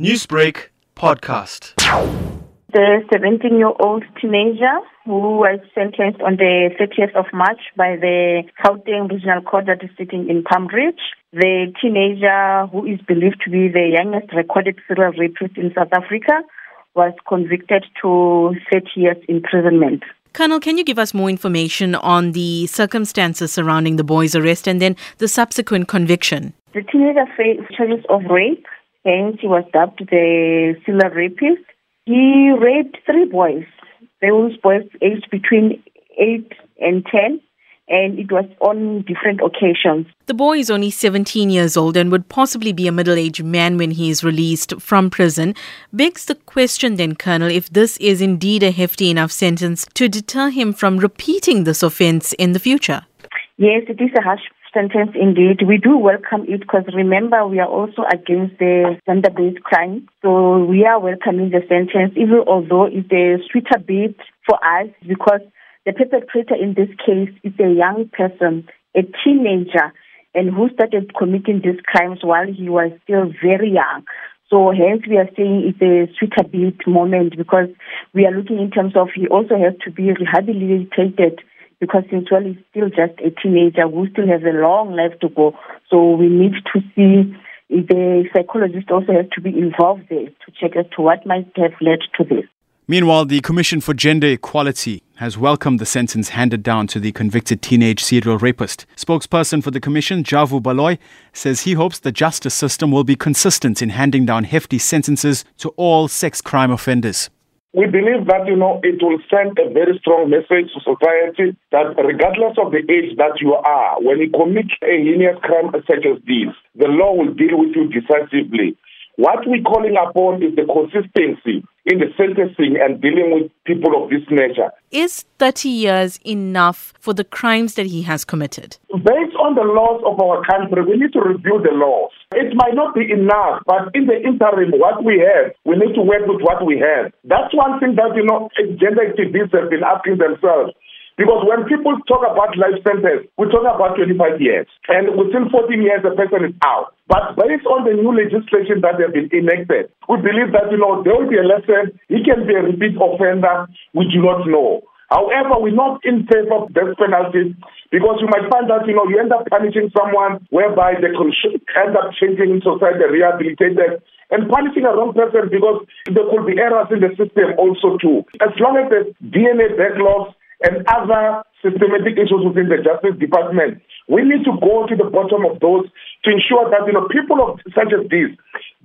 Newsbreak podcast. The 17 year old teenager who was sentenced on the 30th of March by the Gauteng Regional Court that is sitting in Palm Ridge. The teenager who is believed to be the youngest recorded serial rapist in South Africa was convicted to 30 years imprisonment. Colonel, can you give us more information on the circumstances surrounding the boy's arrest and then the subsequent conviction? The teenager faced charges of rape, hence he was dubbed the serial rapist. He raped three boys. Those boys aged between 8 and 10 and it was on different occasions. The boy is only 17 years old and would possibly be a middle aged man when he is released from prison. Begs the question then, Colonel, if this is indeed a hefty enough sentence to deter him from repeating this offence in the future. Yes, it is a harsh sentence indeed. We do welcome it because remember we are also against the gender-based crime. So we are welcoming the sentence, even although it's a sweeter bit for us because the perpetrator in this case is a young person, a teenager, and who started committing these crimes while he was still very young. So hence we are saying it's a sweeter beat moment because we are looking in terms of he also has to be rehabilitated because since well he's still just a teenager who still has a long life to go. So we need to see the psychologist also has to be involved there to check as to what might have led to this. Meanwhile, the Commission for Gender Equality has welcomed the sentence handed down to the convicted teenage serial rapist. Spokesperson for the Commission, Javu Baloyi, says he hopes the justice system will be consistent in handing down hefty sentences to all sex crime offenders. We believe that, you know, it will send a very strong message to society that regardless of the age that you are, when you commit a heinous crime such as this, the law will deal with you decisively. What we're calling upon is the consistency in the sentencing and dealing with people of this nature. Is 30 years enough for the crimes that he has committed? Based on the laws of our country, we need to review the laws. It might not be enough, but in the interim, what we have, we need to work with what we have. That's one thing that, you know, gender activists have been asking themselves. Because when people talk about life sentence, we talk about 25 years. And within 14 years, the person is out. But based on the new legislation that has been enacted, we believe that, you know, there will be a lesson. He can be a repeat offender. We do not know. However, we're not in favor of death penalties because you might find that, you know, you end up punishing someone whereby they could end up changing in society, rehabilitated, and punishing a wrong person because there could be errors in the system also too. As long as the DNA backlogs and other systematic issues within the Justice Department. We need to go to the bottom of those to ensure that you know people of such as these,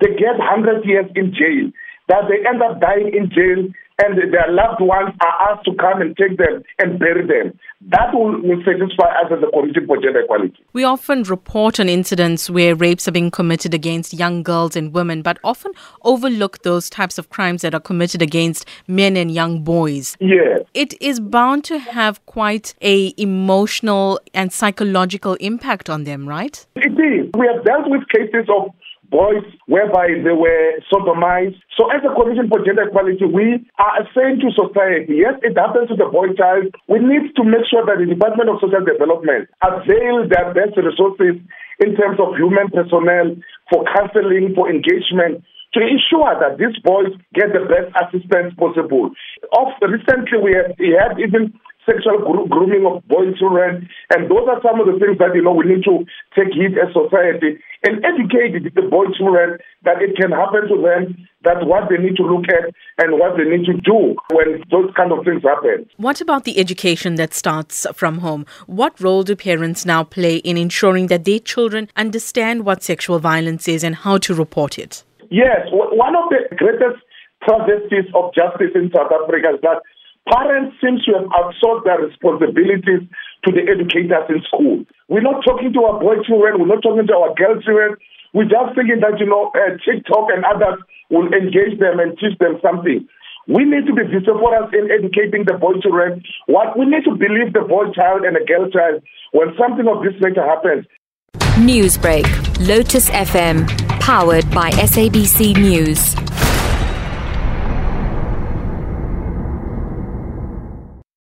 they get hundred years in jail, that they end up dying in jail, and their loved ones are asked to come and take them and bury them. That will, will satisfy us as a committee for gender equality. We often report on incidents where rapes are being committed against young girls and women, but often overlook those types of crimes that are committed against men and young boys. Yes. It is bound to have quite a emotional and psychological impact on them, right? It is. We have dealt with cases of boys whereby they were sodomized. So as a Commission for Gender Equality, we are saying to society, yes, it happens to the boy child. We need to make sure that the Department of Social Development avail their best resources in terms of human personnel for counseling, for engagement, to ensure that these boys get the best assistance possible. Of recently, we have, we have even sexual grooming of boy children, and those are some of the things that you know we need to take heed as society and educate the boy children that it can happen to them, that what they need to look at and what they need to do when those kind of things happen. What about the education that starts from home? What role do parents now play in ensuring that their children understand what sexual violence is and how to report it? Yes, one of the greatest travesties of justice in South Africa is that parents seem to have absorbed their responsibilities to the educators in school. We're not talking to our boy children, we're not talking to our girl children. We're just thinking that, you know, uh, TikTok and others will engage them and teach them something. We need to be vociferous in educating the boy children. What we need to believe the boy child and the girl child when something of this nature happens. Newsbreak, Lotus FM, powered by SABC News.